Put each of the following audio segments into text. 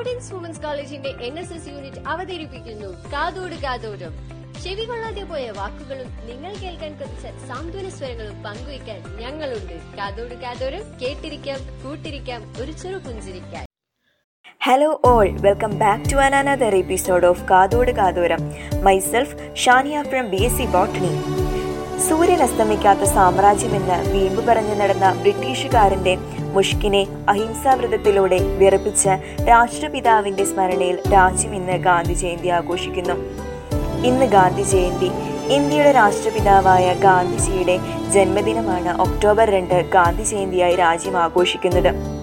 പ്രൗഡൻസ് women's കോളേജിന്റെ N S S unit അവതരിപ്പിക്കുന്നു. കാതോട് കാതോടും ചെവി കൊള്ളാതെ പോയ വാക്കുകളും നിങ്ങൾ കേൾക്കാൻ കൊതിച്ച സാന്ത്വന സ്വരങ്ങളും പങ്കുവയ്ക്കാൻ ഞങ്ങളുണ്ട്. കാതോട് കാതോരം കേട്ടിരിക്കാം കൂട്ടിരിക്കാം ഒരു ചെറു പുഞ്ചിരിക്കാൻ. Hello all welcome back to another episode of Kathodu Kathoram. Myself Shaniya from B S C botany സൂര്യൻ അസ്തമിക്കാത്ത സാമ്രാജ്യമെന്ന് വീമ്പ് പറഞ്ഞു നടന്ന ബ്രിട്ടീഷുകാരന്റെ മുഷ്കിനെ അഹിംസാവ്രതത്തിലൂടെ വിറപ്പിച്ച രാഷ്ട്രപിതാവിന്റെ സ്മരണയിൽ രാജ്യം ഇന്ന് ഗാന്ധി ജയന്തി ആഘോഷിക്കുന്നു. ഇന്ന് ഗാന്ധി ജയന്തി ഇന്ത്യയുടെ രാഷ്ട്രപിതാവായ ഗാന്ധിജിയുടെ ജന്മദിനമാണ് ഒക്ടോബർ രണ്ട് ഗാന്ധി ജയന്തിയായി രാജ്യം ആഘോഷിക്കുന്നത്.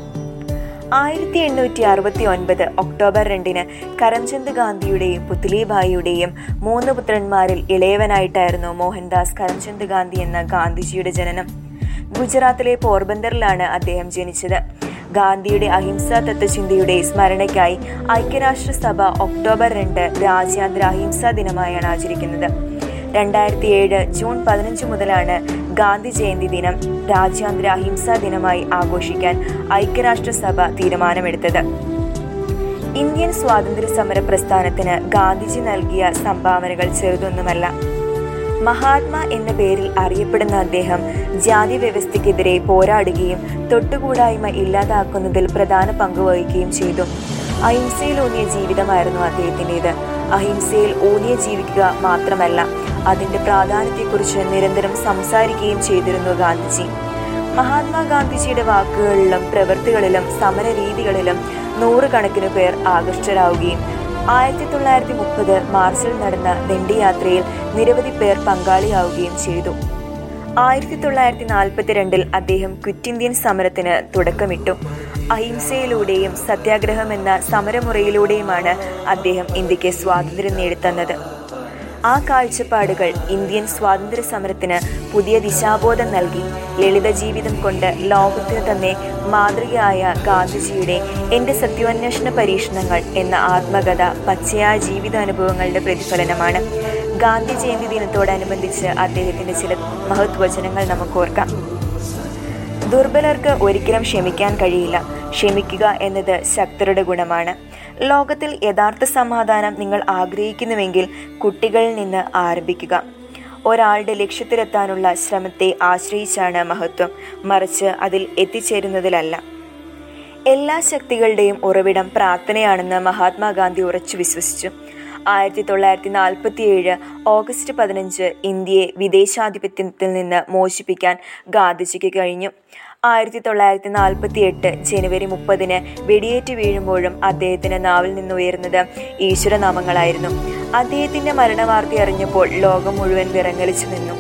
ആയിരത്തി എണ്ണൂറ്റി അറുപത്തി ഒൻപത് ഒക്ടോബർ രണ്ടിന് കരംചന്ദ് ഗാന്ധിയുടെയും പുത്ലിഭായിയുടെയും മൂന്ന് പുത്രന്മാരിൽ ഇളയവനായിട്ടായിരുന്നു മോഹൻദാസ് കരംചന്ദ് ഗാന്ധി എന്ന ഗാന്ധിജിയുടെ ജനനം. ഗുജറാത്തിലെ പോർബന്ദറിലാണ് അദ്ദേഹം ജനിച്ചത്. ഗാന്ധിയുടെ അഹിംസാ തത്വചിന്തയുടെ സ്മരണയ്ക്കായി ഐക്യരാഷ്ട്രസഭ ഒക്ടോബർ രണ്ട് രാജ്യാന്തര അഹിംസാ ദിനമായാണ് ആചരിക്കുന്നത്. രണ്ടായിരത്തി ഏഴ് ജൂൺ പതിനഞ്ച് മുതലാണ് ഗാന്ധി ജയന്തി ദിനം രാജ്യാന്തര അഹിംസാ ദിനമായി ആഘോഷിക്കാൻ ഐക്യരാഷ്ട്രസഭ തീരുമാനമെടുത്തത്. ഇന്ത്യൻ സ്വാതന്ത്ര്യ സമര പ്രസ്ഥാനത്തിന് ഗാന്ധിജി നൽകിയ സംഭാവനകൾ ചെറുതൊന്നുമല്ല. മഹാത്മാ എന്ന പേരിൽ അറിയപ്പെടുന്ന അദ്ദേഹം ജാതി വ്യവസ്ഥയ്ക്കെതിരെ പോരാടുകയും തൊട്ടുകൂടായ്മ ഇല്ലാതാക്കുന്നതിൽ പ്രധാന പങ്ക് വഹിക്കുകയും ചെയ്തു. അഹിംസയിൽ ഊന്നിയ ജീവിതമായിരുന്നു അദ്ദേഹത്തിന്റെത്. അഹിംസയിൽ ഊന്നിയ ജീവിക്കുക മാത്രമല്ല പ്രാധാന്യത്തെക്കുറിച്ച് നിരന്തരം സംസാരിക്കുകയും ചെയ്തിരുന്നു ഗാന്ധിജി. മഹാത്മാഗാന്ധിജിയുടെ വാക്കുകളിലും പ്രവൃത്തികളിലും സമര രീതികളിലും നൂറുകണക്കിന് പേർ ആകൃഷ്ടരാവുകയും ആയിരത്തി തൊള്ളായിരത്തി മുപ്പത് മാർച്ചിൽ നടന്ന ദണ്ഡിയാത്രയിൽ നിരവധി പേർ പങ്കാളിയാവുകയും ചെയ്തു. ആയിരത്തി തൊള്ളായിരത്തി നാൽപ്പത്തിരണ്ടിൽ അദ്ദേഹം ക്വിറ്റ് ഇന്ത്യൻ സമരത്തിന് തുടക്കമിട്ടു. അഹിംസയിലൂടെയും സത്യാഗ്രഹം എന്ന സമരമുറയിലൂടെയുമാണ് അദ്ദേഹം ഇന്ത്യയ്ക്ക് സ്വാതന്ത്ര്യം നേടിത്തന്നത്. ആ കാഴ്ചപ്പാടുകൾ ഇന്ത്യൻ സ്വാതന്ത്ര്യ സമരത്തിന് പുതിയ ദിശാബോധം നൽകി. ലളിത ജീവിതം കൊണ്ട് ലോകത്തിന് തന്നെ മാതൃകയായ ഗാന്ധിജിയുടെ എന്റെ സത്യാന്വേഷണ പരീക്ഷണങ്ങൾ എന്ന ആത്മകഥ പച്ചയായ ജീവിതാനുഭവങ്ങളുടെ പ്രതിഫലനമാണ്. ഗാന്ധി ജയന്തി ദിനത്തോടനുബന്ധിച്ച് അദ്ദേഹത്തിന്റെ ചില മഹത്വചനങ്ങൾ നമുക്ക് ഓർക്കാം. ദുർബലർക്ക് ഒരിക്കലും ക്ഷമിക്കാൻ കഴിയില്ല. ക്ഷമിക്കുക എന്നത് ശക്തരുടെ ഗുണമാണ്. ലോകത്തിൽ യഥാർത്ഥ സമാധാനം നിങ്ങൾ ആഗ്രഹിക്കുന്നുവെങ്കിൽ കുട്ടികളിൽ നിന്ന് ആരംഭിക്കുക. ഒരാളുടെ ലക്ഷ്യത്തിലെത്താനുള്ള ശ്രമത്തെ ആശ്രയിച്ചാണ് മഹത്വം. മറിച്ച് അതിൽ എത്തിച്ചേരുന്നതിലല്ല. എല്ലാ ശക്തികളുടെയും ഉറവിടം പ്രാർത്ഥനയാണെന്ന് മഹാത്മാഗാന്ധി ഉറച്ചു വിശ്വസിച്ചു. ആയിരത്തി തൊള്ളായിരത്തി നാൽപ്പത്തി ഏഴ് ഓഗസ്റ്റ് പതിനഞ്ച് ഇന്ത്യയെ വിദേശാധിപത്യത്തിൽ നിന്ന് മോചിപ്പിക്കാൻ ഗാന്ധിജിക്ക് കഴിഞ്ഞു. ആയിരത്തി തൊള്ളായിരത്തി നാൽപ്പത്തി എട്ട് ജനുവരി മുപ്പതിന് വെടിയേറ്റ് വീഴുമ്പോഴും അദ്ദേഹത്തിന് നാവിൽ നിന്നുയർന്നത് ഈശ്വരനാമങ്ങളായിരുന്നു. അദ്ദേഹത്തിന്റെ മരണവാർത്ത അറിഞ്ഞപ്പോൾ ലോകം മുഴുവൻ വിറങ്ങലിച്ചു നിന്നു.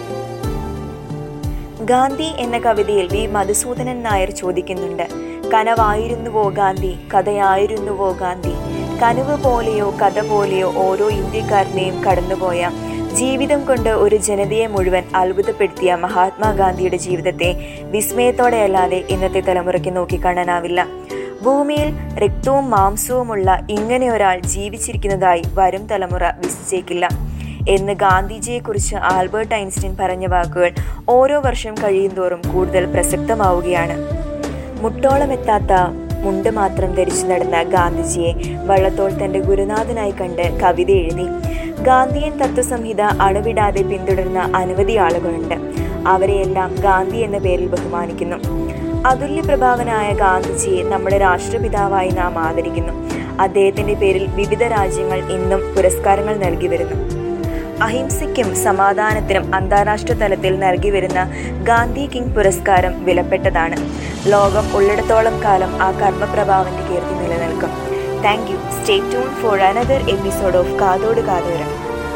ഗാന്ധി എന്ന കവിതയിൽ വി. മധുസൂദനൻ നായർ ചോദിക്കുന്നുണ്ട് കനവായിരുന്നുവോ ഗാന്ധി? കഥയായിരുന്നുവോ ഗാന്ധി? കനവ് പോലെയോ കഥ പോലെയോ ഓരോ ഇന്ത്യക്കാരനെയും കടന്നുപോയ ജീവിതം കൊണ്ട് ഒരു ജനതയെ മുഴുവൻ അത്ഭുതപ്പെടുത്തിയ മഹാത്മാഗാന്ധിയുടെ ജീവിതത്തെ വിസ്മയത്തോടെയല്ലാതെ ഇന്നത്തെ തലമുറയ്ക്ക് നോക്കിക്കാണാനാവില്ല. ഭൂമിയിൽ രക്തവും മാംസവുമുള്ള ഇങ്ങനെ ഒരാൾ ജീവിച്ചിരിക്കുന്നതായി വരും തലമുറ വിശ്വസിച്ചേക്കില്ല എന്ന് ഗാന്ധിജിയെക്കുറിച്ച് ആൽബർട്ട് ഐൻസ്റ്റീൻ പറഞ്ഞ വാക്കുകൾ ഓരോ വർഷം കഴിയുന്തോറും കൂടുതൽ പ്രസക്തമാവുകയാണ്. മുട്ടോളമെത്താത്ത മുണ്ട് മാത്രം ധരിച്ചു നടന്ന ഗാന്ധിജിയെ വള്ളത്തോൾ തന്റെ ഗുരുനാഥനായി കണ്ട് കവിത എഴുതി. ഗാന്ധിയൻ തത്വസംഹിത അണുവിടാതെ പിന്തുടർന്ന അനവധി ആളുകളുണ്ട്. അവരെയെല്ലാം ഗാന്ധി എന്ന പേരിൽ ബഹുമാനിക്കുന്നു. അതുല്യ പ്രഭാവനായ ഗാന്ധിജിയെ നമ്മുടെ രാഷ്ട്രപിതാവായി നാം ആദരിക്കുന്നു. അദ്ദേഹത്തിന്റെ പേരിൽ വിവിധ രാജ്യങ്ങൾ ഇന്നും പുരസ്കാരങ്ങൾ നൽകി വരുന്നു. അഹിംസയ്ക്കും സമാധാനത്തിനും അന്താരാഷ്ട്ര തലത്തിൽ നൽകി വരുന്ന ഗാന്ധി കിങ് പുരസ്കാരം വിലപ്പെട്ടതാണ്. ലോകം ഉള്ളിടത്തോളം കാലം ആ കർമ്മപ്രഭാവന്റെ കീർത്തി നിലനിൽക്കും. Thank you. Stay tune for another episode of Kathodu Kathoram.